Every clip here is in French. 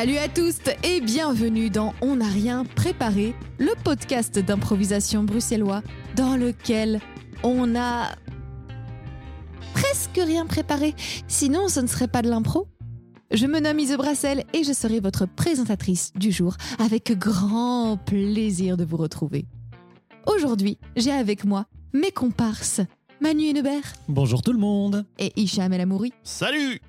Salut à tous et bienvenue dans On n'a rien préparé, le podcast d'improvisation bruxellois dans lequel on a presque rien préparé. Sinon, ce ne serait pas de l'impro. Je me nomme Ise Brassel et je serai votre présentatrice du jour avec grand plaisir de vous retrouver. Aujourd'hui, j'ai avec moi mes comparses Manu Hennebert Bonjour tout le monde. et Hicham El Amouri. Salut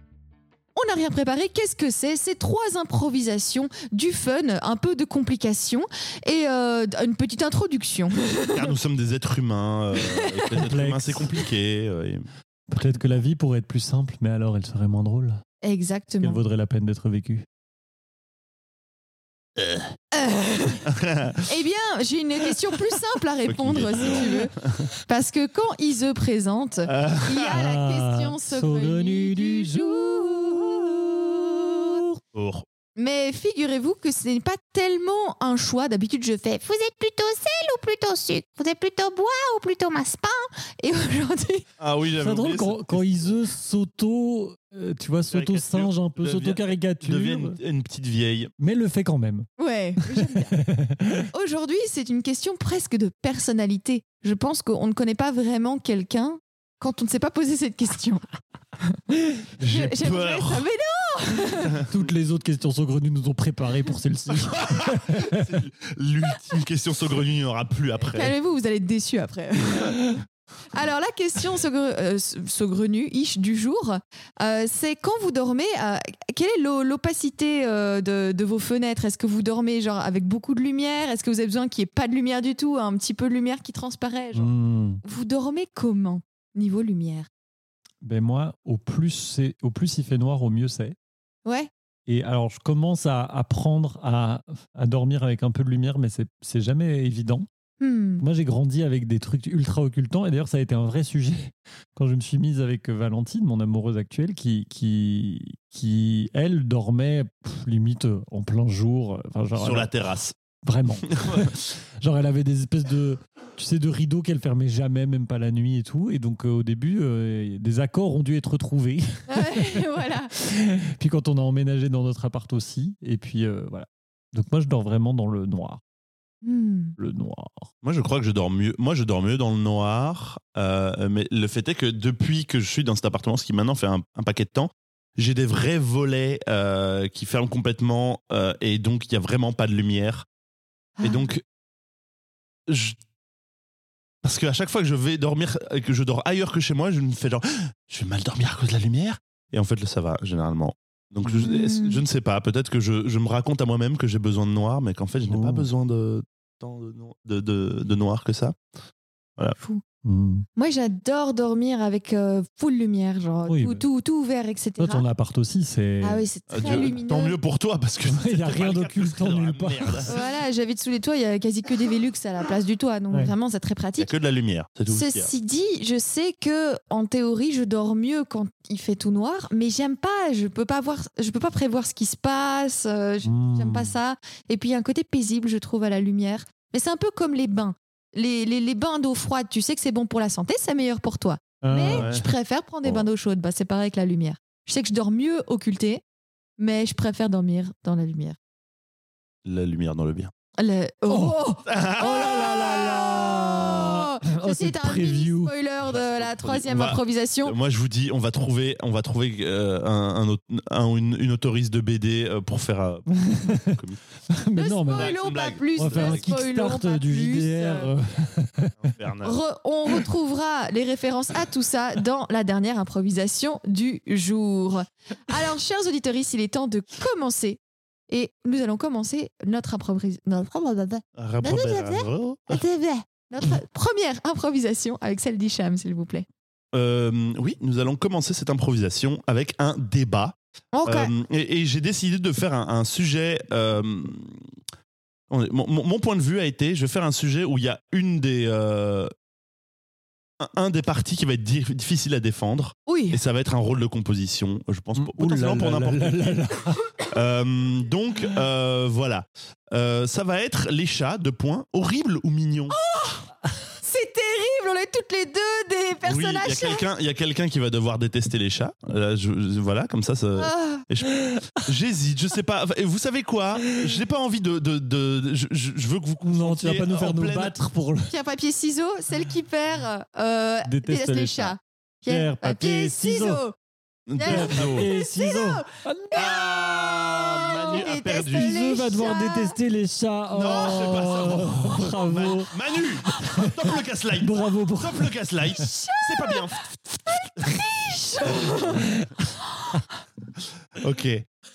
On n'a rien préparé, qu'est-ce que c'est? C'est trois improvisations, du fun, un peu de complications et euh, une petite introduction. Car nous sommes des êtres humains. euh, les êtres humains, c'est compliqué. euh, et- Peut-être que la vie pourrait être plus simple, mais alors elle serait moins drôle. Elle Exactement. vaudrait la peine d'être vécue? Euh, eh bien, j'ai une question plus simple à répondre si tu veux. Parce que quand Ise présente, il y a la Ah, question saugrenue du jour. Mais figurez-vous que ce n'est pas tellement un choix. D'habitude, je fais Vous êtes plutôt sel ou plutôt sucre? Vous êtes plutôt bois ou plutôt massepain? Et aujourd'hui, Ah oui, j'avais C'est drôle quand, quand Ise s'auto, euh, tu vois, s'auto-singe un peu, s'auto-caricature, devient une, une petite vieille. mais le fait quand même. ouais. Aujourd'hui, c'est une question presque de personnalité. Je pense qu'on ne connaît pas vraiment quelqu'un quand on ne s'est pas posé cette question. J'ai peur. ça, mais non Toutes les autres questions saugrenues nous ont préparés pour celle-ci. L'ultime question saugrenue, il n'y en aura plus après. Calmez-vous, vous allez être déçus après. Alors la question saugre- euh, saugrenue, ish, du jour, euh, c'est quand vous dormez, euh, quelle est l'o- l'opacité euh, de, de vos fenêtres? Est-ce que vous dormez genre avec beaucoup de lumière? Est-ce que vous avez besoin qu'il n'y ait pas de lumière du tout Un petit peu de lumière qui transparaît genre? Hmm. Vous dormez comment niveau lumière? Ben moi, au plus, c'est, au plus il fait noir, au mieux c'est. Ouais. Et alors, je commence à apprendre à, à dormir avec un peu de lumière, mais c'est, c'est jamais évident. Hmm. Moi, j'ai grandi avec des trucs ultra occultants. Et d'ailleurs, ça a été un vrai sujet quand je me suis mise avec Valentine, mon amoureuse actuelle, qui, qui, qui elle, dormait pff, limite euh, en plein jour. Enfin, genre, Sur elle- la terrasse. Vraiment. genre, elle avait des espèces de, tu sais, de rideaux qu'elle fermait jamais, même pas la nuit et tout. Et donc, euh, au début, euh, des accords ont dû être trouvés. Ouais, voilà. puis quand on a emménagé dans notre appart aussi. Et puis, euh, voilà. Donc, moi, je dors vraiment dans le noir. Hmm. Le noir. Moi, je crois que je dors mieux. Moi, je dors mieux dans le noir. euh, mais le fait est que depuis que je suis dans cet appartement, ce qui maintenant fait un, un paquet de temps, j'ai des vrais volets euh, qui ferment complètement euh, et donc il y a vraiment pas de lumière. Et donc, je... parce qu'à chaque fois que je vais dormir, euh, que je dors ailleurs que chez moi, je me fais genre, je vais mal dormir à cause de la lumière. Et en fait, là, ça va généralement. Donc, je, Mm. je ne sais pas. Peut-être que je, je me raconte à moi-même que j'ai besoin de noir, mais qu'en fait, je n'ai Oh. pas besoin de tant de, no- de, de, de noir que ça. Fou. Hmm. Moi, j'adore dormir avec euh, full lumière, genre Oui, tout, tout, tout ouvert, etc. Toi, ton appart aussi, c'est. Ah oui, c'est très Dieu, lumineux. tant mieux pour toi, parce que Il y a rien d'occultant nulle part. Voilà, j'habite sous les toits, il y a quasi que des Velux à la place du toit, donc Ouais. vraiment c'est très Il n'y a pratique. que de la lumière. C'est tout. Ceci dit, je sais que en théorie, je dors mieux quand il fait tout noir, mais j'aime pas, je peux pas voir, je peux pas prévoir ce qui se passe, euh, Hmm. j'aime pas ça. Et puis il y a un côté paisible, je trouve, à la lumière. Mais c'est un peu comme les bains. Les, les, les bains d'eau froide, tu sais que c'est bon pour la santé, c'est meilleur pour toi. Ah, Mais ouais. je préfère prendre des bains d'eau chaude. Bah, c'est pareil avec la lumière. Je sais que je dors mieux occulté, mais je préfère dormir dans la lumière. La lumière dans le bien. Le- Oh, Oh là là là là Oh, Ceci cette est un mini preview. spoiler de la troisième On va- improvisation. Moi, je vous dis, on va trouver, on va trouver euh, un, un un- une, une autorise de BD euh, pour faire. euh. Mais non, mais spoil- spoilons une pas blague. plus. on va faire un spoilons kickstart du. JDR. euh. Re- on retrouvera les références à tout ça dans la dernière improvisation du jour. Alors, chers auditeurs, il est temps de commencer. Et nous allons commencer notre improvisation. Notre... Première improvisation avec celle d'Hicham, s'il vous plaît. Euh, oui, nous allons commencer cette improvisation avec un débat. Ok. Euh, et et j'ai décidé de faire un, un sujet. euh, mon, point de vue a été je vais faire un sujet où il y a une des. euh, un, un des partis qui va être di- difficile à défendre. oui. Et ça va être un rôle de composition, je pense, potentiellement là pour n'importe qui. Euh, donc, euh, voilà. Euh, ça va être les chats, de points, horribles ou mignons? Est toutes les deux des les Oui, il y a personnages. quelqu'un, il y a quelqu'un qui va devoir détester les chats. Là, je- je- voilà, comme ça, ça. Ah, et je- J'hésite, je sais pas. Enfin, Vous savez quoi? J'ai pas envie de, de, de- je, veux que vous. Non, tu vas pas nous faire nous pleine- battre pour le. pierre, papier, ciseaux. Celle qui perd euh, Déteste les chats. Pierre, papier, ciseaux. Et ciseaux. Ah, Manu a perdu. Ciseaux va devoir détester les chats. Non, c'est pas ça. Oh, Bravo. Manu, stop le gaslight. Bravo pour Stop le gaslight. C'est pas bien. ok.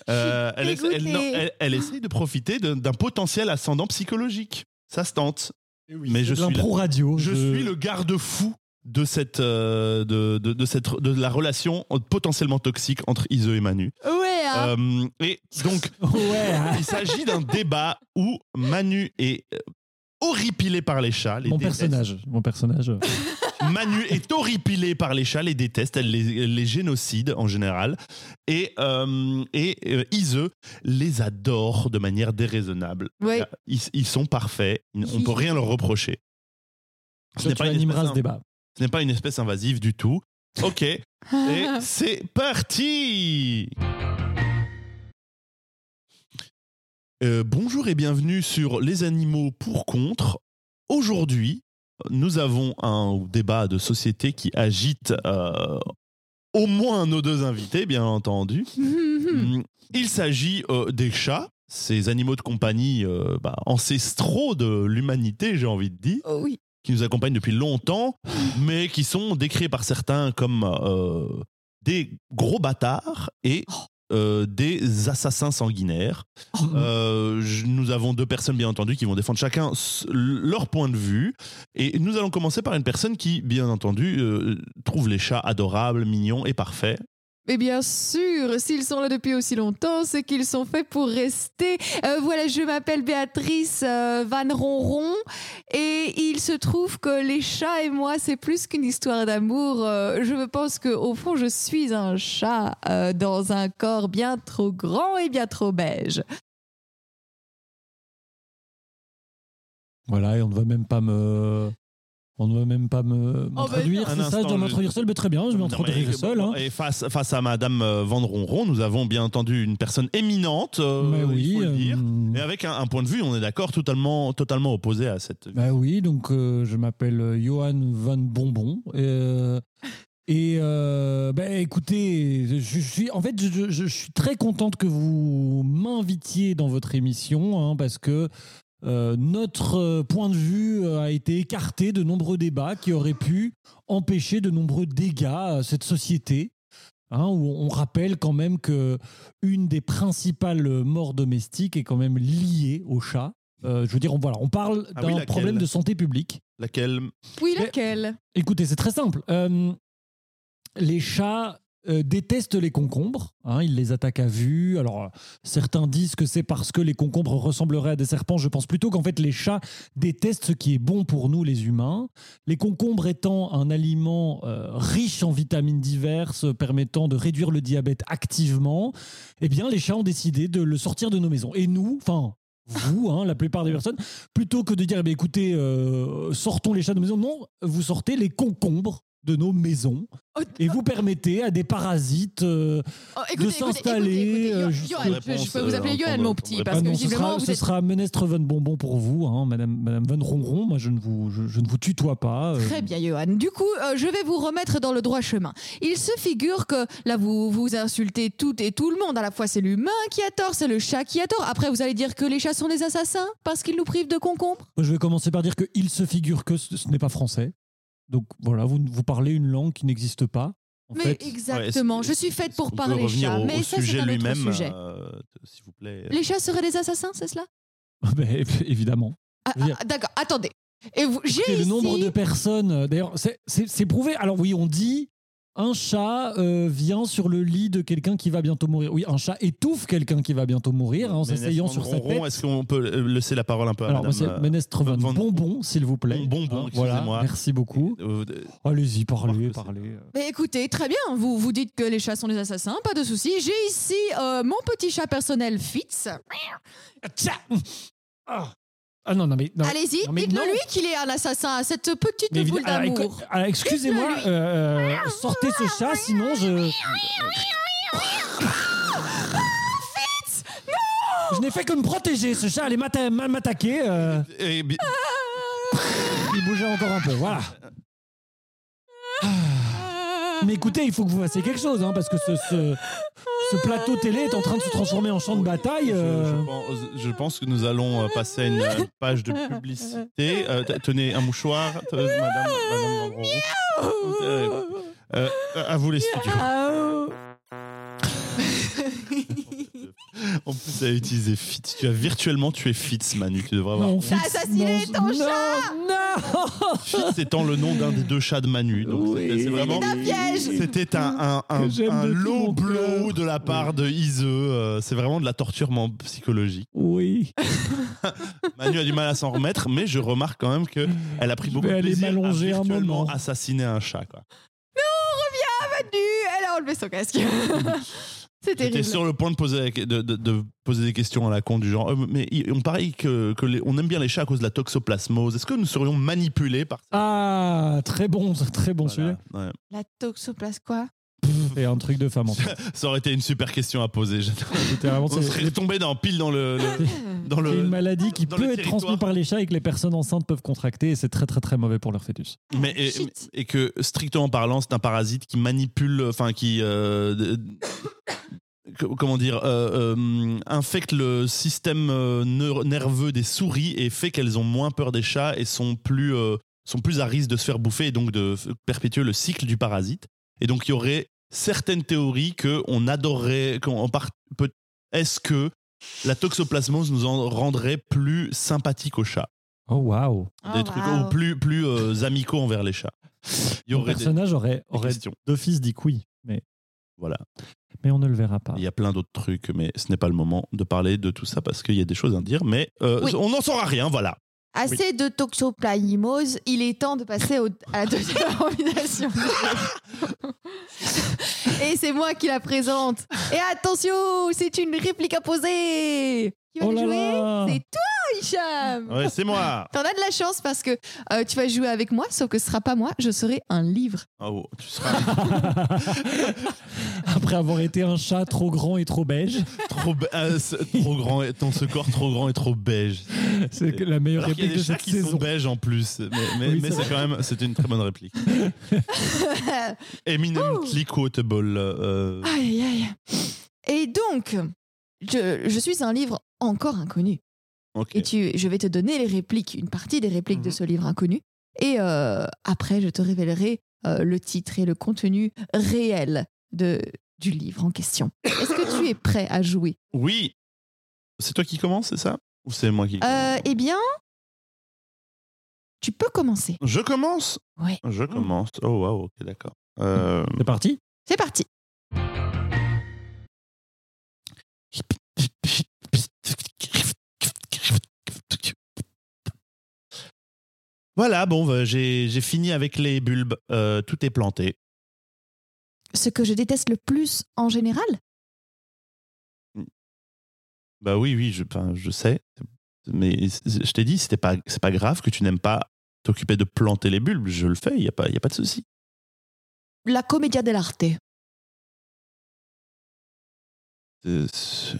Euh, elle, essa- elle- non, elle- elle essaye de profiter d'un potentiel ascendant psychologique. Ça se tente. Mais je suis, l'impro radio. je suis le garde-fou de cette, euh, de, de, de cette, de la relation potentiellement toxique entre Ise et Manu. Ouais, hein. Euh, et donc, Ouais. hein. il s'agit d'un débat où Manu est euh, horripilé par les chats. Les Mon déteste. personnage. Mon personnage. Manu est horripilée par les chats, les déteste, elle les, les génocide en général. Et, euh, et euh, Ise les adore de manière déraisonnable. Ouais. Ils, ils sont parfaits, on ne peut rien leur reprocher. Ce Toi, n'est tu pas, une animeras espèce ce débat. Ce n'est pas une espèce invasive du tout. Ok, et c'est parti Euh, Bonjour et bienvenue sur Les animaux pour contre. Aujourd'hui, nous avons un débat de société qui agite euh, au moins nos deux invités, bien entendu. Il s'agit euh, des chats, ces animaux de compagnie euh, bah, ancestraux de l'humanité, j'ai envie de dire Oh oui. Qui nous accompagnent depuis longtemps, mais qui sont décrits par certains comme euh, des gros bâtards et euh, des assassins sanguinaires. Euh, je- nous avons deux personnes, bien entendu, qui vont défendre chacun leur point de vue. Et nous allons commencer par une personne qui, bien entendu, euh, trouve les chats adorables, mignons et parfaits. Mais bien sûr, s'ils sont là depuis aussi longtemps, c'est qu'ils sont faits pour rester. Euh, voilà, je m'appelle Béatrice euh, Van Ronron et il se trouve que les chats et moi, c'est plus qu'une histoire d'amour. Euh, je pense que au fond, je suis un chat dans un corps bien trop grand et bien trop beige. Voilà, et on ne va même pas me. On ne va même pas me bah m'introduire. c'est Un ça, je dois m'introduire seul. Mais très bien, je Non, m'introduirai seul. hein. Et face, face à Madame euh, Van Ronron, nous avons bien entendu une personne éminente, euh, il oui. faut le dire. euh, Et avec un, un point de vue, on est d'accord, totalement, totalement opposé à cette. Bah oui, donc euh, je m'appelle euh, Johan Van Bonbon. et euh, bah, écoutez, je, je suis en fait je, je- je suis très contente que vous m'invitiez dans votre émission hein, parce que euh, notre euh, point de vue euh, a été écarté de nombreux débats qui auraient pu empêcher de nombreux dégâts à cette société. hein, où on rappelle quand même que une des principales morts domestiques est quand même liée au chat. Euh, je veux dire, on, voilà, on parle Ah d'un oui, problème de santé publique. Laquelle? Oui, Mais- laquelle? Écoutez, c'est très simple. Euh, les chats euh, détestent les concombres. hein, ils les attaquent à vue. Alors, euh, certains disent que c'est parce que les concombres ressembleraient à des serpents. Je pense plutôt qu'en fait, les chats détestent ce qui est bon pour nous, les humains. Les concombres étant un aliment euh, riche en vitamines diverses, permettant de réduire le diabète activement, eh bien, les chats ont décidé de le sortir de nos maisons. Et nous, enfin, vous, hein, la plupart des personnes, plutôt que de dire, eh écoutez, sortons les chats de nos maisons, non, vous sortez les concombres de nos maisons Oh, et vous permettez à des parasites euh, oh, de s'installer, euh, je, je peux vous appeler Réponse, Johan, euh, mon petit, parce ah que non, ce visiblement, sera, vous ce êtes sera Menestre Von Bonbon pour vous, hein, Madame, Madame Von Ronron. Moi, je ne vous, je, je ne vous tutoie pas. euh. Très bien, Johan. Du coup, euh, je vais vous remettre dans le droit chemin. Il se figure que là, vous vous insultez tout et tout le monde. À la fois, c'est l'humain qui a tort, c'est le chat qui a tort. Après, vous allez dire que les chats sont des assassins parce qu'ils nous privent de concombres. Je vais commencer par dire que il se figure que ce, ce n'est pas français. Donc voilà, vous, vous parlez une langue qui n'existe pas. En Mais fait, exactement, Ouais, je suis faite pour parler chat. au, Mais au ça, c'est un autre lui-même, sujet. euh, s'il vous plaît? Les chats seraient des assassins, c'est cela? Ben, évidemment. Ah, ah, D'accord, attendez. Et vous, j'ai Et le ici... nombre de personnes, euh, d'ailleurs, c'est- c'est c'est prouvé. Alors oui, on dit un chat euh, vient sur le lit de quelqu'un qui va bientôt mourir. Oui, un chat étouffe quelqu'un qui va bientôt mourir hein, en s'asseyant sur sa tête. Est-ce qu'on peut euh, laisser la parole un peu à Alors, Madame euh, Ménestre Van Van- Bonbon, s'il vous plaît. Bon- Bonbon, Hein, voilà, merci beaucoup. euh, Allez-y, parlez, parlez. Mais écoutez, très bien, vous, vous dites que les chats sont des assassins, pas de souci. J'ai ici euh, mon petit chat personnel Fitz. Tcha Ah. Ah non, non, mais. non, Allez-y, dites-le lui qu'il est un assassin, cette petite mais boule d'amour. excusez-moi, euh, euh, sortez ce chat, sinon je. Je n'ai fait que me protéger. Ce chat allait m'atta- m'attaquer. euh, Et bi- il bougeait encore un peu. Voilà. Mais écoutez, il faut que vous fassiez quelque chose, hein, parce que ce, ce, ce plateau télé est en train de se transformer en champ de bataille. je, euh. je pense, je pense que nous allons euh, passer à une euh, page de publicité. Euh, tenez un mouchoir, madame, madame euh, à vous les studios. En plus, elle a utilisé Fitz. Tu as virtuellement tué Fitz, Manu. Tu devrais avoir. Non, T'as assassiné non, ton non, chat Non Fitz étant le nom d'un des deux chats de Manu. Donc Oui. c'était- c'est vraiment. C'est un piège C'était un, un, un, un low blow de la part de Ise. euh, c'est vraiment de la torture psychologique. Oui. Manu a du mal à s'en remettre, mais je remarque quand même que elle a pris Je beaucoup de plaisir à un virtuellement moment. assassiner un chat. Quoi. Manu, elle a enlevé son casque. C'est J'étais sur le point de poser, de, de- de poser des questions à la con du genre, euh, mais il- on parie que, que les- on aime bien les chats à cause de la toxoplasmose. Est-ce que nous serions manipulés par ça? Ah, très bon, très bon sujet. Ouais. La toxoplase quoi? C'est un truc de femme en fait. Ça aurait été une super question à poser. C'était vraiment- On serait tombé dans, pile dans le, le- dans C'est le. une maladie qui dans peut être transmise par les chats et que les personnes enceintes peuvent contracter et c'est très très très mauvais pour leur fœtus. Mais et, Shit. et que strictement parlant, c'est un parasite qui manipule, enfin qui, euh, de- comment dire, euh, euh, infecte le système euh, neur- nerveux des souris et fait qu'elles ont moins peur des chats et sont plus, euh, sont plus à risque de se faire bouffer et donc de f- perpétuer le cycle du parasite. Et donc il y aurait certaines théories que on adorerait, qu'on part- peut- est-ce que la toxoplasmose nous en rendrait plus sympathiques aux chats, Oh waouh. des Oh, trucs wow. ou plus plus euh, amicaux envers les chats. Il y aurait des- personnage aurait, des aurait questions. d'office dit que oui, mais, Voilà. mais on ne le verra pas. Il y a plein d'autres trucs, mais ce n'est pas le moment de parler de tout ça parce qu'il y a des choses à dire, mais euh, Oui. on n'en saura rien, voilà. Assez de toxoplasmose, il est temps de passer à la deuxième organisation. Et c'est moi qui la présente. Et attention, c'est une réplique à poser. Qui va Oh là jouer. C'est toi, Hicham. Ouais, c'est moi. T'en as de la chance parce que euh, tu vas jouer avec moi, sauf que ce sera pas moi, je serai un livre. Oh, tu seras Après avoir été un chat trop grand et trop beige, trop, be- euh, trop grand, et- ton ce corps trop grand et trop beige. c'est que la meilleure Alors qu'il y a réplique de des chats cette qui saison. sont beiges en plus, mais, mais, Oui, mais c'est c'est vrai. quand même, c'était une très bonne réplique. Eminently quotable. euh, Aïe, aïe. Et donc, je, je suis un livre encore inconnu. ok. Et tu, je vais te donner les répliques, une partie des répliques de Mhm. ce livre inconnu. Et euh, après, je te révélerai euh, le titre et le contenu réel de, du livre en question. Est-ce que tu es prêt à jouer? Oui. C'est toi qui commence, c'est ça? Ou c'est moi qui Euh, Eh bien, tu peux commencer. Je commence? Oui. Je commence. Oh, wow, ok, d'accord. Euh, C'est parti? C'est parti. Voilà, bon, bah, j'ai fini avec les bulbes. Euh, tout est planté. Ce que je déteste le plus en général, Bah oui, oui, je, sais. Mais je t'ai dit, c'était pas, c'est pas grave que tu n'aimes pas t'occuper de planter les bulbes. Je le fais, il n'y a, pas- y a pas de souci. la commedia dell'arte.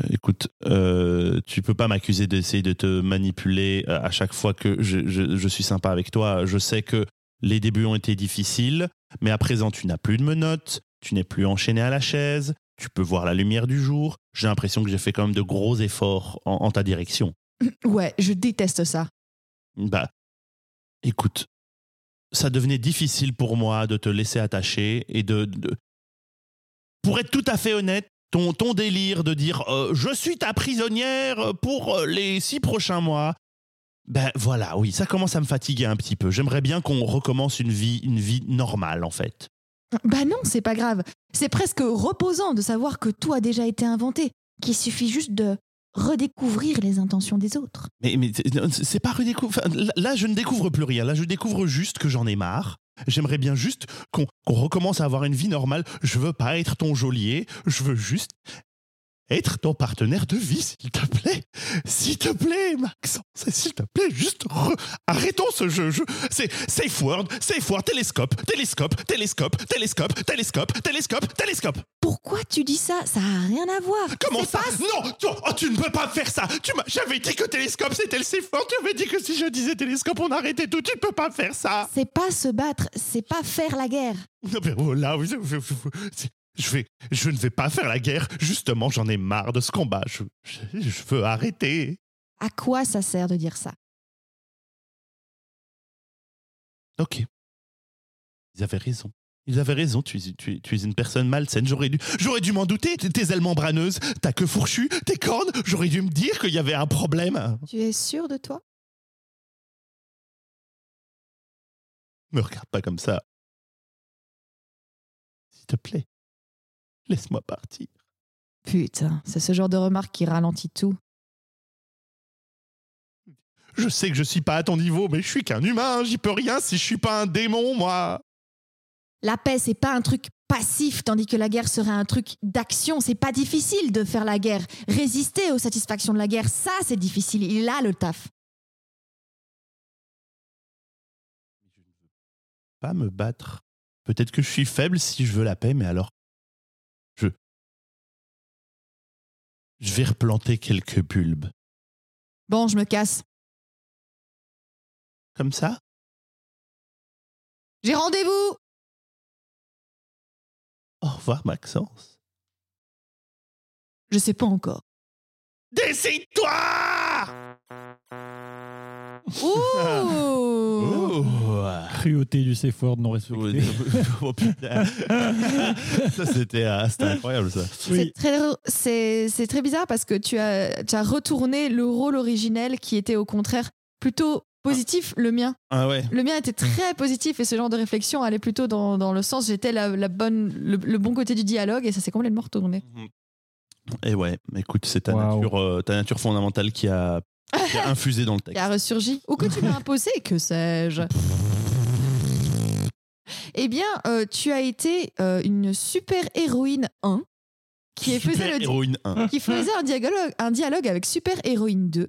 Écoute, euh, tu peux pas m'accuser d'essayer de te manipuler euh, à chaque fois que je, je- je suis sympa avec toi. Je sais que les débuts ont été difficiles, mais à présent, tu n'as plus de menottes, tu n'es plus enchaîné à la chaise, tu peux voir la lumière du jour. J'ai l'impression que j'ai fait quand même de gros efforts en, en ta direction. Ouais, je déteste ça. Bah, écoute, ça devenait difficile pour moi de te laisser attacher et de. de- Pour être tout à fait honnête, ton, délire de dire euh, je suis ta prisonnière pour euh, les six prochains mois. Ben voilà, oui, ça commence à me fatiguer un petit peu. J'aimerais bien qu'on recommence une vie, une vie normale en fait. Bah non, c'est pas grave. C'est presque reposant de savoir que tout a déjà été inventé, qu'il suffit juste de redécouvrir les intentions des autres. Mais, mais c'est- pas redécouvrir. là- je ne découvre plus rien. Là, je découvre juste que j'en ai marre. J'aimerais bien juste qu'on qu'on recommence à avoir une vie normale. Je veux pas être ton geôlier. Je veux juste être ton partenaire de vie, s'il te plaît. S'il te plaît, Maxence, s'il te plaît, juste re- arrêtons ce jeu. Je- C'est safe word, safe word, télescope, télescope, télescope, télescope, télescope, télescope, télescope. Pourquoi tu dis ça? Ça a rien à voir. Comment ça? pas- Non, tu, oh, tu ne peux pas faire ça. Tu m'as, j'avais dit que télescope c'était le safe word. Tu avais dit que si je disais télescope, on arrêtait tout. Tu ne peux pas faire ça. C'est pas se battre, c'est pas faire la guerre. Non, mais oh là, je, vais, je ne vais pas faire la guerre. Justement, j'en ai marre de ce combat. Je, je, je veux arrêter. À quoi ça sert de dire ça? Ok. Ils avaient raison. Ils avaient raison, tu es, tu tu es une personne malsaine. J'aurais dû, j'aurais dû m'en douter. Tes ailes membraneuses, ta queue fourchue, tes cornes. J'aurais dû me dire qu'il y avait un problème. Tu es sûr de toi? Me regarde pas comme ça. S'il te plaît, laisse-moi partir. Putain, c'est ce genre de remarque qui ralentit tout. Je sais que je suis pas à ton niveau, mais je suis qu'un humain. J'y peux rien si je suis pas un démon, moi. La paix, c'est pas un truc passif, tandis que la guerre serait un truc d'action. C'est pas difficile de faire la guerre. Résister aux satisfactions de la guerre, ça, c'est difficile. Il a le taf. Je ne veux pas me battre. Peut-être que je suis faible si je veux la paix, mais alors. Je vais replanter quelques bulbes. Bon, je me casse. Comme ça? J'ai rendez-vous Au revoir, Maxence. Je sais pas encore. Décide-toi Ouh Cruauté du safe word non respecté. Oh, putain. ça, c'était c'était incroyable, ça. C'est très, c'est, c'est très bizarre parce que tu as, tu as retourné le rôle originel qui était au contraire plutôt positif, le mien. Ah ouais. Le mien était très positif et ce genre de réflexion allait plutôt dans, dans le sens j'étais la, la bonne, le, le bon côté du dialogue et ça s'est complètement retourné. Et ouais, écoute, c'est ta, Waouh. nature, euh, ta nature fondamentale qui a, qui a infusé dans le Qui texte. a ressurgi ou que tu m'as imposé, que sais-je. Eh bien, euh, tu as été euh, une super héroïne 1 qui faisait Super le, di- héroïne 1. qui faisait un dialogue, un dialogue avec Super Héroïne 2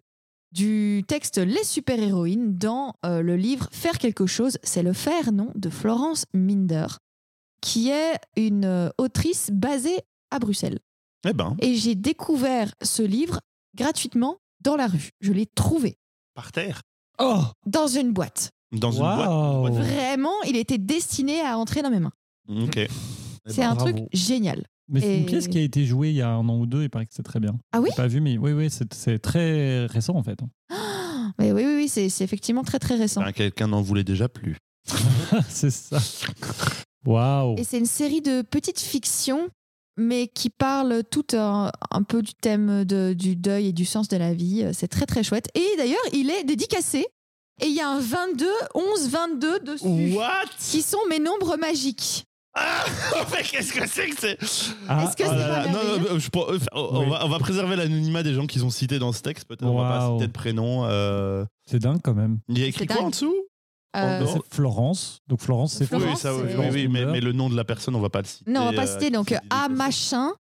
du texte Les Super Héroïnes dans euh, le livre Faire quelque chose, c'est le faire, non de Florence Minder, qui est une euh, autrice basée à Bruxelles. Eh ben, Et j'ai découvert ce livre gratuitement dans la rue. Je l'ai trouvé par terre. Oh dans une boîte. Dans une boîte. Vraiment, il était destiné à entrer dans mes mains. Ok. Eh C'est ben, un bravo. truc génial. Mais c'est une pièce qui a été jouée il y a un an ou deux, il paraît que c'est très bien. Ah oui pas vu, mais oui, oui, c'est très récent en fait. Mais oui, oui, oui, c'est c'est effectivement très très récent. ben, Quelqu'un n'en voulait déjà plus. c'est ça. Waouh Et c'est une série de petites fictions, mais qui parlent tout un, un peu du thème de- du deuil et du sens de la vie. C'est très très chouette. Et d'ailleurs, il est dédicacé. Et il y a un 22, 11, 22 dessus. What? Qui sont mes nombres magiques. Ah Mais qu'est-ce que c'est que c'est? Ah, Est-ce que Oh c'est là pas là, non, merveilleux? Non, je pense- euh, on, Oui. va, on va préserver l'anonymat des gens qui sont cités dans ce texte. Peut-être on va pas citer de prénom. euh. C'est dingue quand même. Il y a écrit quoi dingue. en dessous? Euh. C'est Florence. Donc Florence, c'est Florence, Oui, ça, oui, c'est- oui, oui, mais, le nom de la personne, on va pas le citer. Non, on va pas euh, citer. Donc, à dédicacé. machin,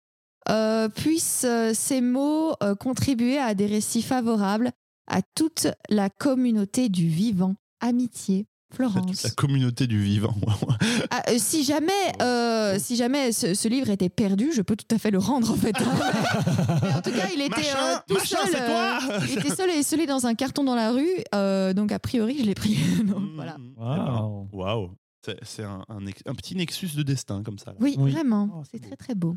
euh, puissent euh, ces mots euh, contribuer à des récits favorables à toute la communauté du vivant. Amitié, Florence. la communauté du vivant. Ah, euh, si jamais, euh, si jamais ce, ce livre était perdu, je peux tout à fait le rendre en fait. hein. Mais en tout cas, il était Machin, euh, tout machin, seul. toi il était seul et isolé dans un carton dans la rue. euh, donc a priori, je l'ai pris. Donc, voilà. Waouh. eh ben, Waouh. C'est- C'est un, un ex- un petit nexus de destin comme ça. là. Oui, Oui. vraiment. Oh, c'est très très beau.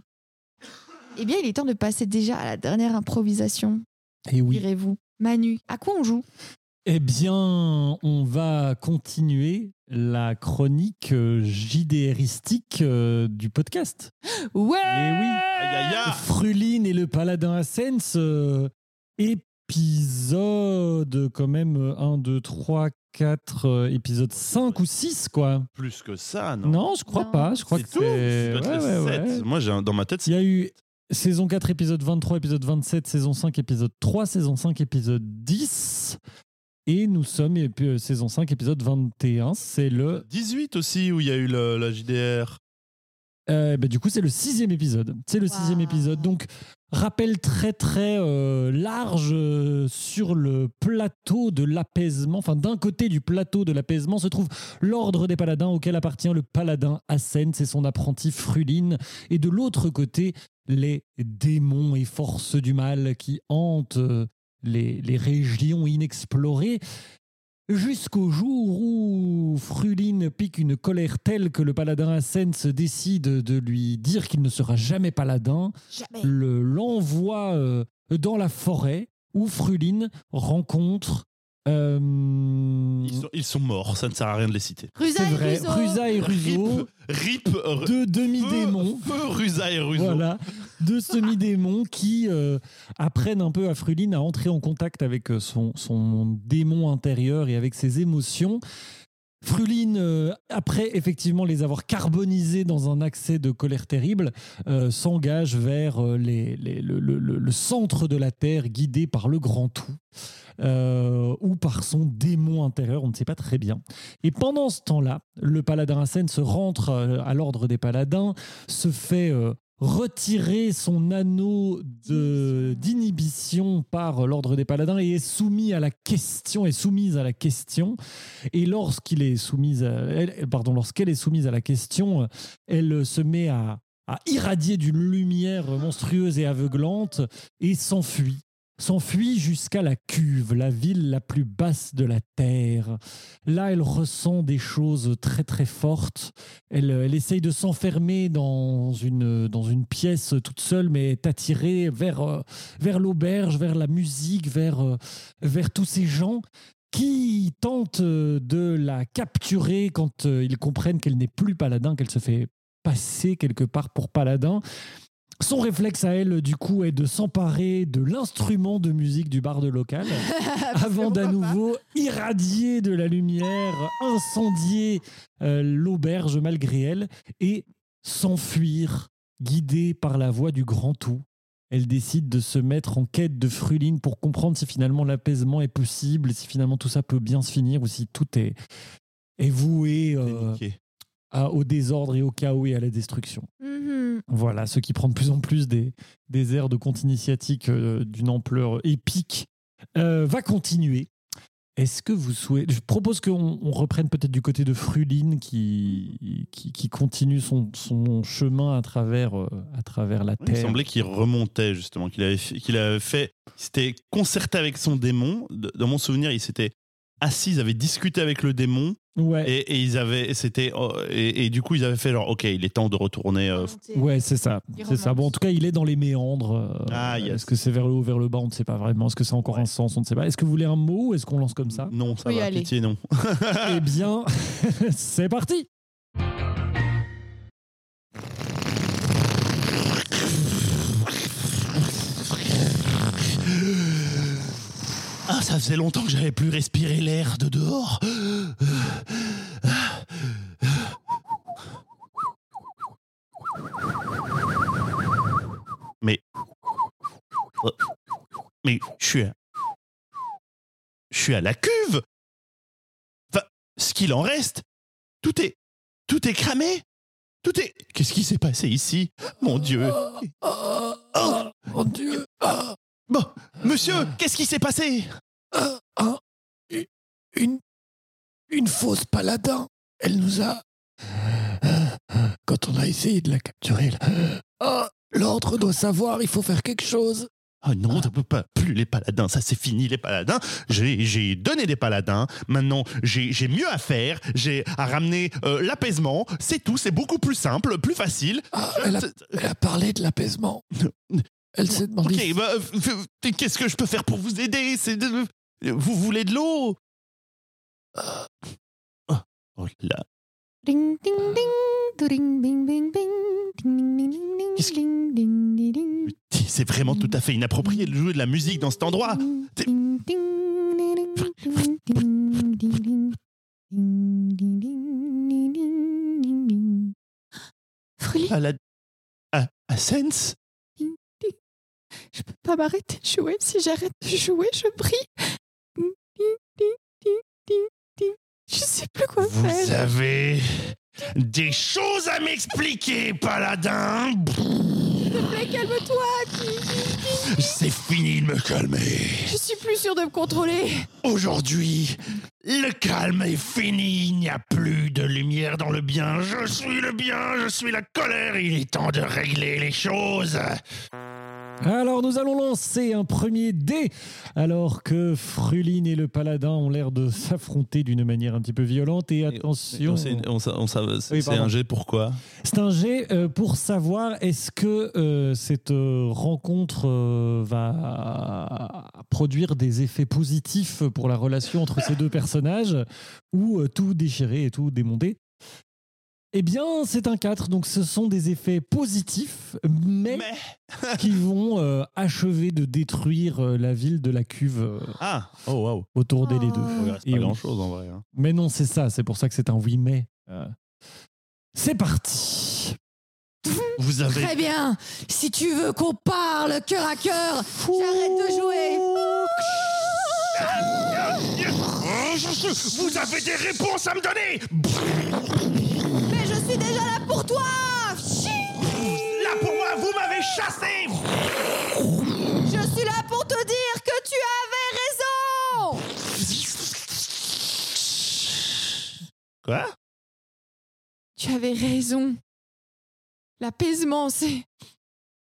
Eh bien, il est temps de passer déjà à la dernière improvisation. Et oui. Direz-vous, Manu, à quoi on joue? Eh bien, on va continuer la chronique euh, JDRistique euh, du podcast. Ouais. Eh oui. Aïe, aïe, aïe. Fruline et le paladin Ascens, euh, épisode quand même 1, 2, 3, 4, épisode 5 ou 6 quoi. Plus que ça, non? Non, je crois Non. pas. Je crois C'est que tout? c'est. Ça doit être Ouais, le ouais, sept. ouais. Moi, j'ai un- dans ma tête, Il y c'est a eu saison 4, épisode 23, épisode 27, saison 5, épisode 3, saison 5, épisode 10. Et nous sommes euh, saison 5, épisode 21. C'est le. 18 aussi où il y a eu le- la JDR. euh, bah, du coup, c'est le sixième épisode. C'est le sixième épisode. Donc, rappel très très euh, large euh, sur le plateau de l'apaisement. Enfin, d'un côté du plateau de l'apaisement se trouve l'ordre des paladins auquel appartient le paladin Ascens et son apprenti Fruline. Et de l'autre côté, les démons et forces du mal qui hantent euh, les, les régions inexplorées. Jusqu'au jour où Fruline pique une colère telle que le paladin Ascens décide de lui dire qu'il ne sera jamais paladin, Jamais. le- l'envoie euh, dans la forêt où Fruline rencontre. Euh, Ils sont, ils sont morts, ça ne sert à rien de les citer. c'est Rusa et vrai, Ruzo. Rusa et Ruzo, Rip, rip, r- deux demi-démons. Feu, feu Rusa et Ruzo. Voilà, deux semi-démons qui euh, apprennent un peu à Fruline à entrer en contact avec euh, son, son démon intérieur et avec ses émotions. Fruline, euh, après effectivement les avoir carbonisés dans un accès de colère terrible, euh, s'engage vers euh, le, centre de la Terre, guidé par le grand tout, ou par son démon intérieur, on ne sait pas très bien. Et pendant ce temps-là, le paladin Asen se rentre à l'ordre des paladins, se fait retirer son anneau d'inhibition par l'ordre des paladins et est soumis à la question, est soumise à la question. Et lorsqu'il est soumise, lorsqu'elle est soumise à la question, elle se met à, à irradier d'une lumière monstrueuse et aveuglante et s'enfuit. S'enfuit jusqu'à la cuve, la ville la plus basse de la terre. Là, elle ressent des choses très très fortes. Elle, elle essaye de s'enfermer dans une, dans une pièce toute seule, mais est attirée vers, euh, vers l'auberge, vers la musique, vers, euh, vers tous ces gens qui tentent de la capturer quand euh, ils comprennent qu'elle n'est plus paladin, qu'elle se fait passer quelque part pour paladin. Son réflexe à elle, du coup, est de s'emparer de l'instrument de musique du barde local avant d'à nouveau irradier de la lumière, incendier euh, l'auberge malgré elle et s'enfuir, guidée par la voix du grand tout. Elle décide de se mettre en quête de Fruline pour comprendre si finalement l'apaisement est possible, si finalement tout ça peut bien se finir ou si tout est, est voué euh. À- au désordre et au chaos et à la destruction. Mhm. Voilà, ce qui prend de plus en plus des, des airs de conte initiatique euh, d'une ampleur épique, euh, va continuer. Est-ce que vous souhaitez... Je propose qu'on on reprenne peut-être du côté de Fruline qui, qui, qui continue son, son chemin à travers, euh, à travers la Il me Terre. semblait qu'il remontait justement, qu'il avait, fait- qu'il avait fait, il s'était concerté avec son démon. Dans mon souvenir, il s'était assis, ils avaient discuté avec le démon Ouais, et, et ils avaient, c'était, oh, et, et du coup ils avaient fait genre, ok, il est temps de retourner. euh, ouais c'est ça. C'est ça. Bon, en tout cas, il est dans les méandres. euh, Ah, yes. Est-ce que c'est vers le haut, vers le bas On ne sait pas vraiment. Est-ce que c'est encore un sens On ne sait pas. Est-ce que vous voulez un mot ou est-ce qu'on lance comme ça? Non, ça va, aller. pitié, non. Eh bien, c'est parti Ah, ça faisait longtemps que j'avais plus respiré l'air de dehors. Mais. Mais je suis à. Je suis à la cuve! Enfin, ce qu'il en reste, tout est. Tout est cramé! Tout est. Qu'est-ce qui s'est passé ici? Mon Dieu! Oh, Mon Dieu Bon, monsieur, qu'est-ce qui s'est passé? Une, une fausse paladin. Elle nous a. Quand on a essayé de la capturer, Ah, l'ordre doit savoir, il faut faire quelque chose. Oh non, on ne peut pas plus les paladins, ça c'est fini les paladins. J'ai donné des paladins, maintenant j'ai mieux à faire, j'ai à ramener euh, l'apaisement, c'est tout, c'est beaucoup plus simple, plus facile. elle, a, elle a parlé de l'apaisement. Elle s'est demandé. Ok, bah, f- qu'est-ce que je peux faire pour vous aider? C'est de- Vous voulez de l'eau Oh, oh là, Ding ding ding, ding ding ding ding, ding ding ding ding ding, Qu'est-ce ding ding ding ding. c'est vraiment tout à fait inapproprié de jouer de la musique dans cet endroit. À la... À, à Sens je peux pas m'arrêter de jouer. Si j'arrête de jouer, je brille. Je sais plus quoi Vous faire. avez des choses à m'expliquer, paladin S'il te plaît, calme-toi. C'est fini de me calmer. Je suis plus sûre de me contrôler. Aujourd'hui, le calme est fini. Il n'y a plus de lumière dans le bien. Je suis le bien, je suis la colère. Il est temps de régler les choses. Alors nous allons lancer un premier dé alors que Fruline et le paladin ont l'air de s'affronter d'une manière un petit peu violente et attention. C'est Oui, un jet pourquoi C'est un jet pour savoir est-ce que euh, cette euh, rencontre euh, va produire des effets positifs pour la relation entre ces deux personnages ou euh, tout déchirer et tout démonter. Eh bien, c'est un 4, donc ce sont des effets positifs, mais, Mais. qui vont euh, achever de détruire euh, la ville de la cuve euh, Ah, oh autour des les Oh. deux. Il reste pas oui. grand chose en vrai. hein. Mais non, c'est ça, c'est pour ça que c'est un oui, mais. C'est parti Vous avez. Très bien. Si tu veux qu'on parle cœur à cœur, j'arrête de jouer. Vous avez des réponses à me donner là pour toi. Là pour moi, vous m'avez chassé Je suis là pour te dire que tu avais raison. Quoi? Tu avais raison. L'apaisement, c'est.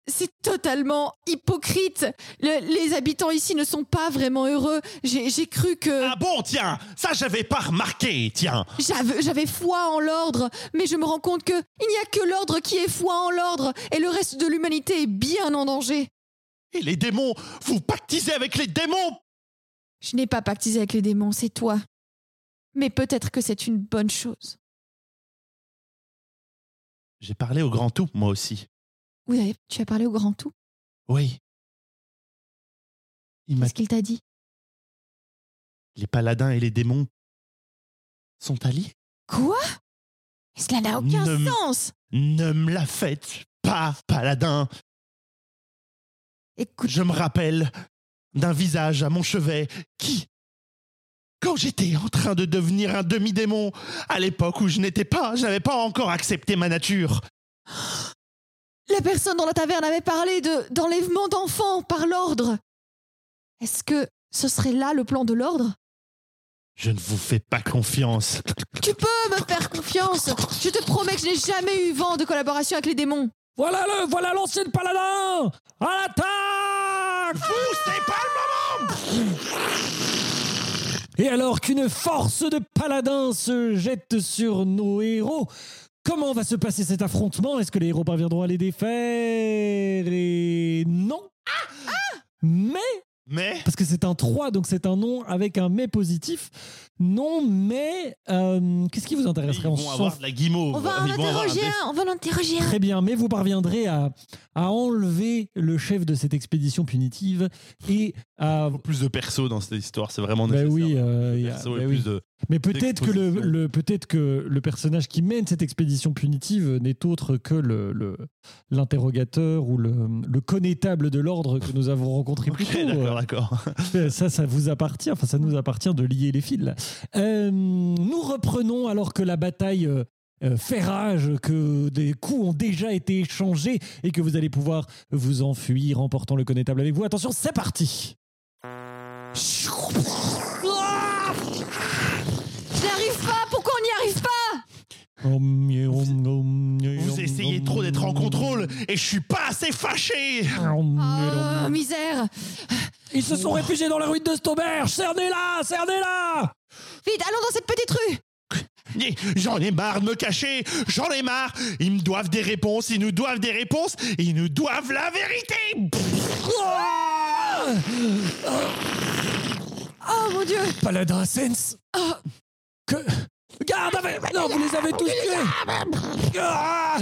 C'est totalement hypocrite. Le- les habitants ici ne sont pas vraiment heureux. J'ai cru que. Ah bon, tiens, ça j'avais pas remarqué, tiens. J'avais j'avais foi en l'ordre, mais je me rends compte que il n'y a que l'ordre qui est foi en l'ordre, et le reste de l'humanité est bien en danger. Et les démons, vous pactisez avec les démons Je n'ai pas pactisé avec les démons, c'est toi. Mais peut-être que c'est une bonne chose. J'ai parlé au grand tout, moi aussi. Oui, tu as parlé au grand tout? Oui. Qu'est-ce qu'il t'a dit? Les paladins et les démons sont alliés. Quoi? Mais Cela n'a aucun Ne sens? Ne me la faites pas, paladin. Écoute, Je me rappelle d'un visage à mon chevet qui, quand j'étais en train de devenir un demi-démon, à l'époque où je n'étais pas, je n'avais pas encore accepté ma nature. La personne dans la taverne avait parlé de d'enlèvement d'enfants par l'ordre. Est-ce que ce serait là le plan de l'ordre? Je ne vous fais pas confiance. Tu peux me faire confiance. Je te promets que je n'ai jamais eu vent de collaboration avec les démons. Voilà le, voilà l'ancien paladin À l'attaque Vous, c'est pas le moment Et alors qu'une force de paladins se jette sur nos héros, comment va se passer cet affrontement? Est-ce que les héros parviendront à les défaire Et non Mais, Mais parce que c'est un 3, donc c'est un nom avec un mais positif. Non, mais euh, qu'est-ce qui vous ils intéresserait vont s'en avoir de la guimauve. On va en Ils interroger un. On va l'interroger un. Très bien, mais vous parviendrez à, à enlever le chef de cette expédition punitive et à. plus de persos dans cette histoire, c'est vraiment Bah nécessaire. oui, euh, il y a- Perso bah et oui. plus de... Mais peut-être que le, peut-être que le personnage qui mène cette expédition punitive n'est autre que le, l'interrogateur ou le, le connétable de l'ordre que nous avons rencontré plus tôt. d'accord, d'accord. Euh, Ça, ça vous appartient. Enfin, ça nous appartient de lier les fils. Euh, nous reprenons alors que la bataille euh, fait rage, que des coups ont déjà été échangés et que vous allez pouvoir vous enfuir en portant le connétable avec vous. Attention, c'est parti. Je n'arrive pas. Pourquoi on n'y arrive pas Vous essayez trop d'être en contrôle et je suis pas assez fâché Oh, misère. Ils se sont réfugiés dans la ruine de Stauberge. Cernez-la, cernez-la. Vite, allons dans cette petite rue. J'en ai marre de me cacher, j'en ai marre. Ils me doivent des réponses, ils nous doivent des réponses, ils nous doivent la vérité. Oh mon dieu. Paladin Sens. Ah. Que. Garde avec. Non, vous les avez tous tués. Ah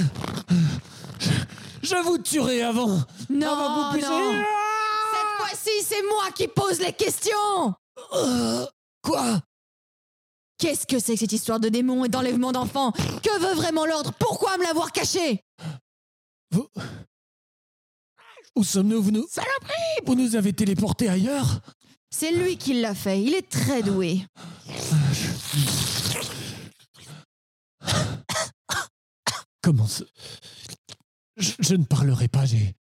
Je- vous tuerai avant. Non, avant vous non. Cette fois-ci, c'est moi qui pose les questions. Euh, Quoi? Qu'est-ce que c'est que cette histoire de démons et d'enlèvement d'enfants? Que veut vraiment l'ordre? Pourquoi me l'avoir caché? Vous. Où sommes-nous? Vous nous. Saloperie Vous nous avez téléportés ailleurs? C'est lui qui l'a fait. Il est très doué. Comment se. Je, je ne parlerai pas, j'ai.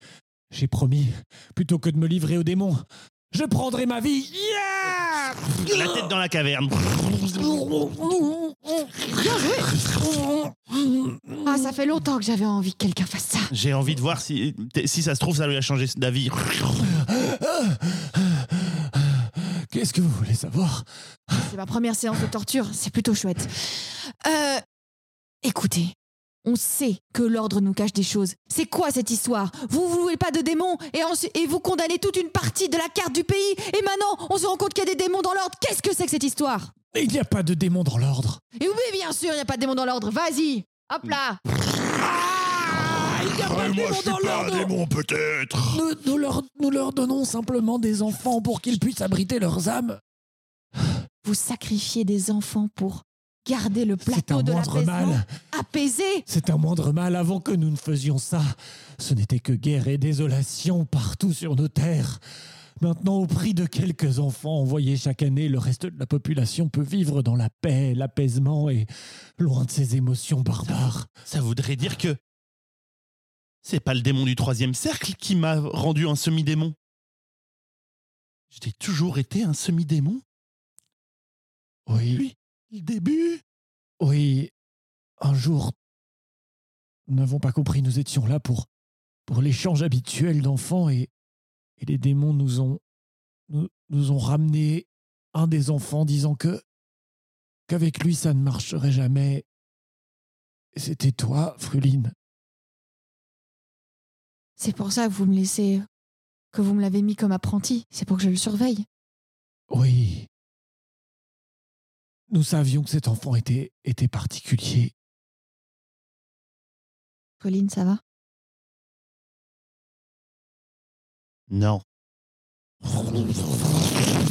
J'ai promis, plutôt que de me livrer aux démons, je prendrai ma vie. Yeah La tête dans la caverne. Bien joué Ah, ça fait longtemps que j'avais envie que quelqu'un fasse ça. J'ai envie de voir si, si ça se trouve, ça lui a changé d'avis. Qu'est-ce que vous voulez savoir? C'est ma première séance de torture, c'est plutôt chouette. Euh, écoutez, on sait que l'ordre nous cache des choses. C'est quoi cette histoire? Vous ne voulez pas de démons et, vous condamnez toute une partie de la carte du pays et maintenant on se rend compte qu'il y a des démons dans l'ordre. Qu'est-ce que c'est que cette histoire? Il n'y a pas de démons dans l'ordre. Et oui, bien sûr, il n'y a pas de démons dans l'ordre. Vas-y, hop là. Il n'y a pas de démons dans l'ordre démon, peut-être. nous, nous leur, nous leur donnons simplement des enfants pour qu'ils puissent abriter leurs âmes. Vous sacrifiez des enfants pour garder le C'est plateau un de moindre l'apaisement mal. apaisé. C'est un moindre mal avant que nous ne faisions ça. Ce n'était que guerre et désolation partout sur nos terres. Maintenant, au prix de quelques enfants envoyés chaque année, le reste de la population peut vivre dans la paix, l'apaisement et loin de ces émotions barbares. Ça voudrait dire que c'est pas le démon du troisième cercle qui m'a rendu un semi-démon. J'ai toujours été un semi-démon. Oui, Lui, le début? oui. Un jour, nous n'avons pas compris, nous étions là pour, pour l'échange habituel d'enfants et, et les démons nous ont, nous, nous ont ramené un des enfants disant que qu'avec lui ça ne marcherait jamais. C'était toi, Fruline. C'est pour ça que vous me laissez. que vous me l'avez mis comme apprenti. C'est pour que je le surveille. Oui. Nous savions que cet enfant était, était particulier. Pauline, ça va? Non.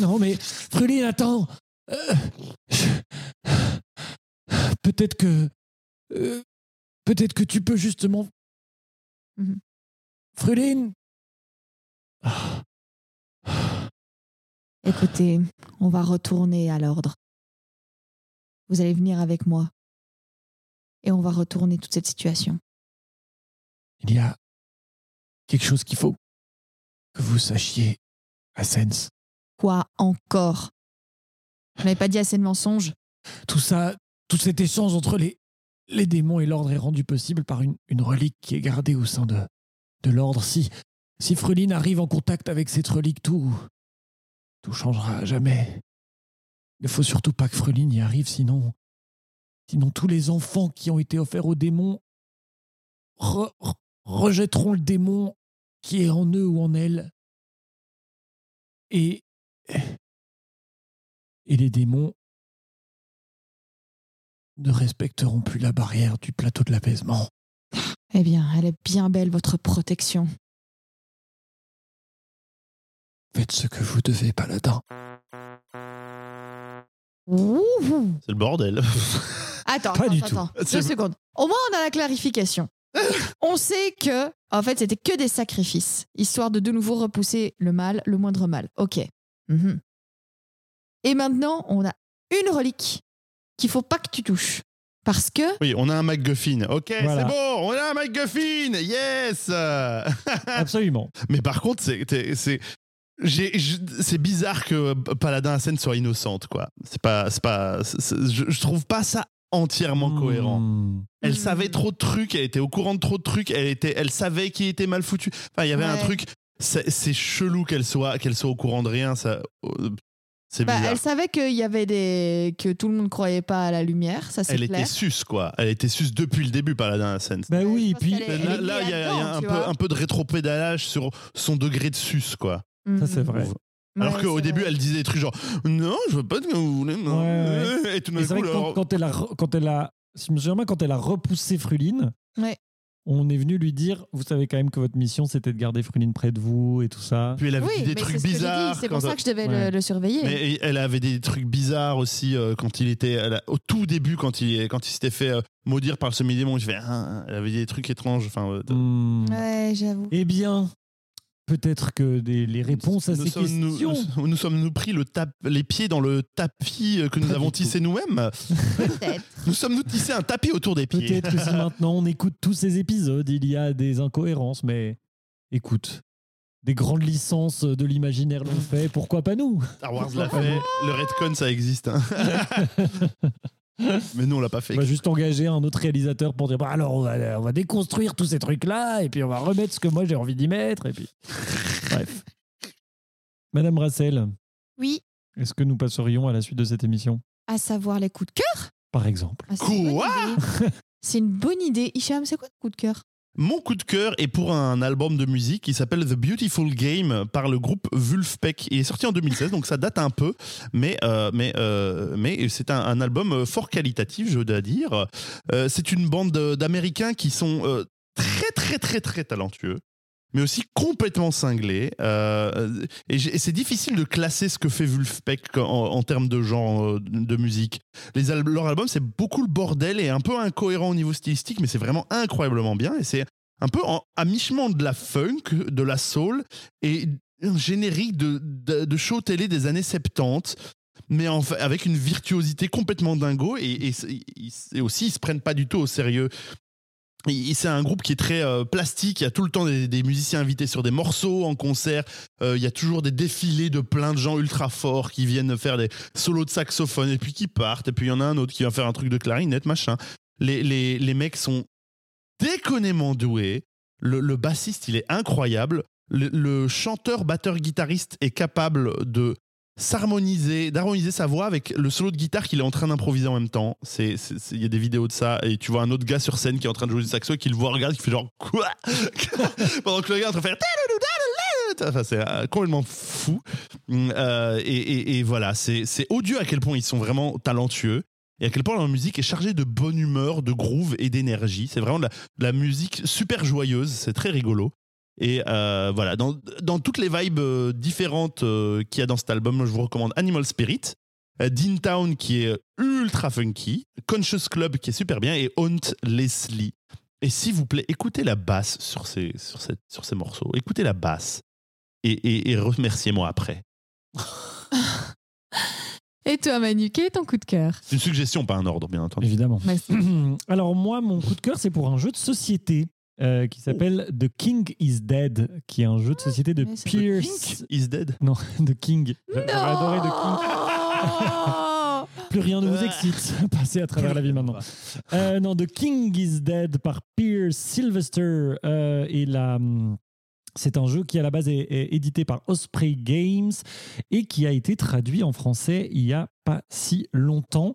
Non, mais Fruline, attends. Euh, Peut-être que. euh, Peut-être que tu peux justement. Fruline Écoutez, on va retourner à l'ordre. Vous allez venir avec moi. Et on va retourner toute cette situation. Il y a quelque chose qu'il faut que vous sachiez, Asens. Quoi encore? Vous n'avez pas dit assez de mensonges? Tout ça, tout cet échange entre les, les démons et l'ordre est rendu possible par une, une relique qui est gardée au sein de, de l'ordre. Si, si Fruline arrive en contact avec cette relique, tout, tout changera à jamais. Il ne faut surtout pas que Fruline y arrive, sinon, sinon tous les enfants qui ont été offerts aux démons re- re- rejetteront le démon qui est en eux ou en elle. Et, et les démons ne respecteront plus la barrière du plateau de l'apaisement. Eh bien, elle est bien belle, votre protection. Faites ce que vous devez, paladin. C'est le bordel. Attends, Pas attends, du attends. tout. Deux secondes. Au moins, on a la clarification. on sait que, en fait, c'était que des sacrifices, histoire de de nouveau repousser le mal, le moindre mal. Ok. Mhm. Et maintenant, on a une relique qu'il faut pas que tu touches. Parce que Oui, on a un MacGuffin. Ok, Voilà. c'est bon, on a un MacGuffin. Yes. Absolument. Mais par contre, c'est c'est bizarre que Paladin Asen soit innocente, quoi. C'est pas c'est pas c'est- c'est- je, je trouve pas ça entièrement cohérent. Hmm. Elle Hmm. savait trop de trucs, elle était au courant de trop de trucs, elle était elle savait qu'il était mal foutu. Enfin, il y avait un truc c'est c'est chelou qu'elle soit qu'elle soit au courant de rien, ça c'est bah, bizarre. elle savait qu'il y avait des que tout le monde croyait pas à la lumière, ça c'est Elle clair. était sus, quoi. Elle était sus depuis le début, Paladin Asen. Bah Ouais, oui, je et pense puis Là, il y a, y un, peu, un peu de rétropédalage sur son degré de sus, quoi. Ça c'est vrai. Alors Ouais, qu'au début, vrai. elle disait des trucs genre Non, je veux pas de que vous voulez. non. Ouais, Et tout d'un c'est coup, vrai que quand, elle a, quand elle a, si je me souviens bien, quand elle a repoussé Fruline, Ouais. on est venu lui dire, vous savez quand même que votre mission c'était de garder Fruline près de vous et tout ça. Puis elle avait Oui, dit des mais trucs c'est ce bizarres. C'est pour ça que je devais Ouais. le, le surveiller. Mais elle avait des trucs bizarres aussi euh, quand il était elle a- au tout début quand il quand il s'était fait euh, maudire par le semi-démon. Je fais, ah, ah, elle avait dit des trucs étranges. Enfin, euh, Hmm. Ouais, j'avoue. Eh bien, peut-être que des- les réponses à nous ces sommes, questions. nous, nous sommes nous pris le tap, les pieds dans le tapis que nous Pas avons tissé nous-mêmes. Peut-être. Nous sommes nous tissé un tapis autour des pieds. Peut-être que si maintenant on écoute tous ces épisodes, il y a des incohérences, mais écoute, des grandes licences de l'imaginaire l'ont fait, pourquoi pas nous? Star Wars l'a fait, le Redcon ça existe. hein. Mais nous on l'a pas fait. On va juste engager un autre réalisateur pour dire bon, alors on va, on va déconstruire tous ces trucs-là et puis on va remettre ce que moi j'ai envie d'y mettre. Et puis... Bref. Madame Rassel, Oui, est-ce que nous passerions à la suite de cette émission? À savoir les coups de cœur? Par exemple. Ah, c'est une bonne Quoi? idée. C'est une bonne idée. Hicham, c'est quoi le coup de cœur? Mon coup de cœur est pour un album de musique qui s'appelle The Beautiful Game par le groupe Vulfpeck. Il est sorti en 2016, donc ça date un peu, mais, euh, mais, euh, mais c'est un, album fort qualitatif, je dois dire. Euh, c'est une bande de- d'Américains qui sont euh, très, très, très, très talentueux. Mais aussi complètement cinglés. Euh, et c'est difficile de classer ce que fait Vulfpeck en, en termes de genre euh, de musique. Les al- leur album, c'est beaucoup le bordel et un peu incohérent au niveau stylistique, mais c'est vraiment incroyablement bien. Et c'est un peu en- à mi-chemin de la funk, de la soul et un générique de, de, show télé des années 70 mais avec une virtuosité complètement dingo et, et aussi ils se prennent pas du tout au sérieux. C'est un groupe qui est très euh, plastique. Il y a tout le temps des, musiciens invités sur des morceaux en concert. Euh, il y a toujours des défilés de plein de gens ultra forts qui viennent faire des solos de saxophone et puis qui partent. Et puis il y en a un autre qui va faire un truc de clarinette, machin. Les, les, les mecs sont déconnément doués. Le, le bassiste, il est incroyable. Le, le chanteur, batteur, guitariste est capable de s'harmoniser, d'harmoniser sa voix avec le solo de guitare qu'il est en train d'improviser en même temps. C'est, il y a des vidéos de ça et tu vois un autre gars sur scène qui est en train de jouer du saxo et qui le voit regarde, qui fait genre quoi? Pendant que le gars est en train de faire Enfin, c'est complètement fou. Et, voilà, c'est, odieux à quel point ils sont vraiment talentueux et à quel point leur musique est chargée de bonne humeur, de groove et d'énergie. C'est vraiment de la musique super joyeuse, c'est très rigolo. Et euh, voilà, dans, dans toutes les vibes euh, différentes euh, qu'il y a dans cet album, je vous recommande Animal Spirit, Dean Town qui est ultra funky, Conscious Club qui est super bien et Haunt Leslie. Et s'il vous plaît, écoutez la basse sur ces, sur cette- sur ces morceaux. Écoutez la basse et, et- et remerciez-moi après. Et toi, Manu, quel est ton coup de cœur? C'est une suggestion, pas un ordre, bien entendu. Évidemment. Merci. Alors moi, mon coup de cœur, c'est pour un jeu de société euh, qui s'appelle The King is Dead, qui est un jeu de société de mais c'est- Pierce. Is dead. Non, The King. J'aurais adoré The King. Non Plus rien ne vous excite. Passez à travers la vie maintenant. Euh, non, The King is Dead par Pierce Sylvester. euh, et la. C'est un jeu qui à la base est, est édité par Osprey Games et qui a été traduit en français il y a pas si longtemps.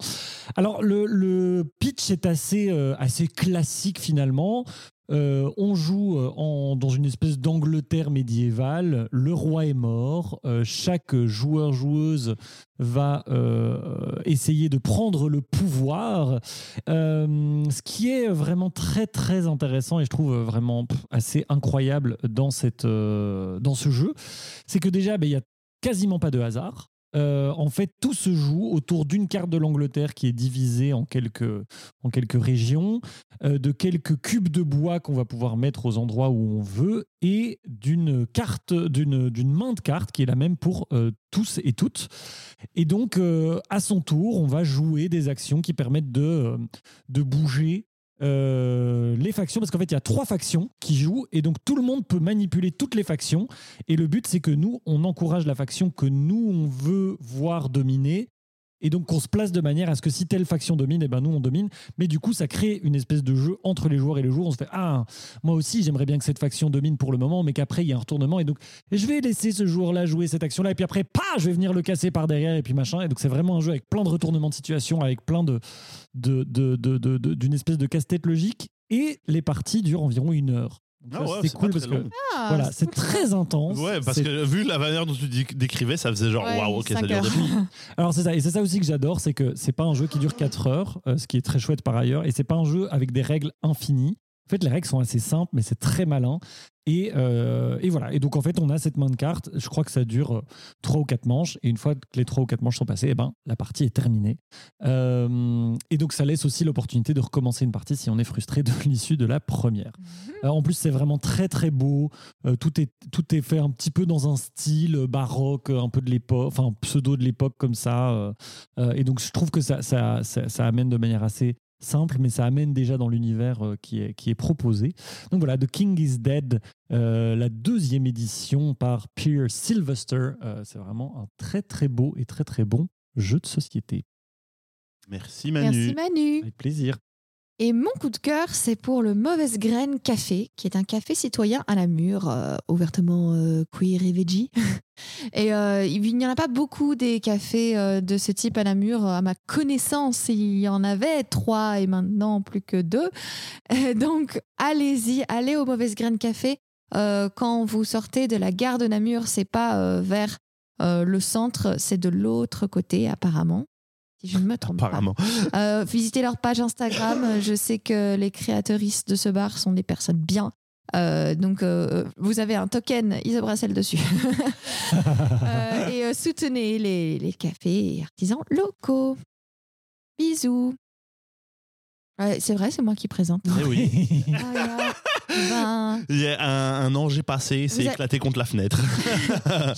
Alors le, le pitch est assez, euh, assez classique finalement. Euh, on joue euh, dans une espèce d'Angleterre médiévale. Le roi est mort. Euh, chaque joueur-joueuse va essayer de prendre le pouvoir. Ce qui est vraiment très très intéressant et je trouve vraiment assez incroyable dans, cette, dans ce jeu, c'est que déjà, ben, il y a quasiment pas de hasard. Euh, en fait, tout se joue autour d'une carte de l'Angleterre qui est divisée en quelques, en quelques régions, euh, de quelques cubes de bois qu'on va pouvoir mettre aux endroits où on veut, et d'une carte, d'une, main de carte qui est la même pour euh, tous et toutes. Et donc, à son tour, on va jouer des actions qui permettent de, de bouger euh, les factions, parce qu'en fait, il y a trois factions qui jouent, et donc tout le monde peut manipuler toutes les factions. Et le but, c'est que nous, on encourage la faction que nous, on veut voir dominer. Et donc qu'on se place de manière à ce que si telle faction domine, et ben nous on domine. Mais du coup, ça crée une espèce de jeu entre les joueurs et les joueurs. On se fait ah moi aussi j'aimerais bien que cette faction domine pour le moment, mais qu'après il y a un retournement et donc je vais laisser ce joueur-là jouer cette action-là et puis après pas je vais venir le casser par derrière et puis machin. Et donc c'est vraiment un jeu avec plein de retournements de situation, avec plein de- d'une espèce de casse-tête logique. Et les parties durent environ une heure. Ah ouais, c'est cool parce que. Ah, voilà, c'est très intense. Ouais, parce que vu la manière dont tu dé- décrivais, ça faisait genre Ouais, waouh, ok, ça dure des. Alors c'est ça, et c'est ça aussi que j'adore, c'est que c'est pas un jeu qui dure 4 heures, euh, ce qui est très chouette par ailleurs, et c'est pas un jeu avec des règles infinies. En fait, les règles sont assez simples, mais c'est très malin. Et, euh, et voilà. Et donc, en fait, on a cette main de cartes. Je crois que ça dure 3 ou 4 manches. Et une fois que les 3 ou 4 manches sont passées, eh ben, la partie est terminée. Euh, et donc, ça laisse aussi l'opportunité de recommencer une partie si on est frustré de l'issue de la première. Euh, en plus, c'est vraiment très, très beau. Euh, tout, est, tout est fait un petit peu dans un style baroque, un peu de l'époque, enfin, pseudo de l'époque comme ça. euh, euh, et donc, je trouve que ça, ça, ça, ça amène de manière assez simple, mais ça amène déjà dans l'univers euh, qui, est, qui est proposé. Donc voilà, The King is Dead, euh, la deuxième édition par Pierre Sylvester. Euh, c'est vraiment un très très beau et très très bon jeu de société. Merci Manu. Merci Manu. Avec plaisir. Et mon coup de cœur, c'est pour le Mauvaise Graine Café, qui est un café citoyen à la mûre, euh, ouvertement euh, queer et veggie. et euh, il n'y en a pas beaucoup des cafés de ce type à la mûre. À ma connaissance, il y en avait trois et maintenant plus que deux. Donc, allez-y, allez au Mauvaise Graine Café. Quand vous sortez de la gare de Namur, c'est pas vers le centre, c'est de l'autre côté apparemment. Si je ne me trompe pas. Euh, visitez leur page Instagram. Je sais que les créateuristes de ce bar sont des personnes bien. Euh, donc, euh, vous avez un token Isobracel dessus. Euh, et soutenez les, les cafés et artisans locaux. Bisous. Ouais, c'est vrai, c'est moi qui présente. Eh oui. Ah. Ben, Il y a un, un ange est passé, s'est a- éclaté contre la fenêtre. Ah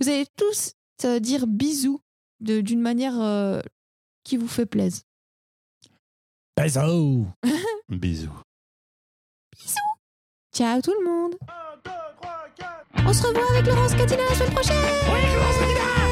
vous allez tous dire bisous d'une manière euh, qui vous fait plaisir. Bisous Bisous. Ciao tout le monde. On se revoit avec Laurence Catina la semaine prochaine. Oui, Laurence Catina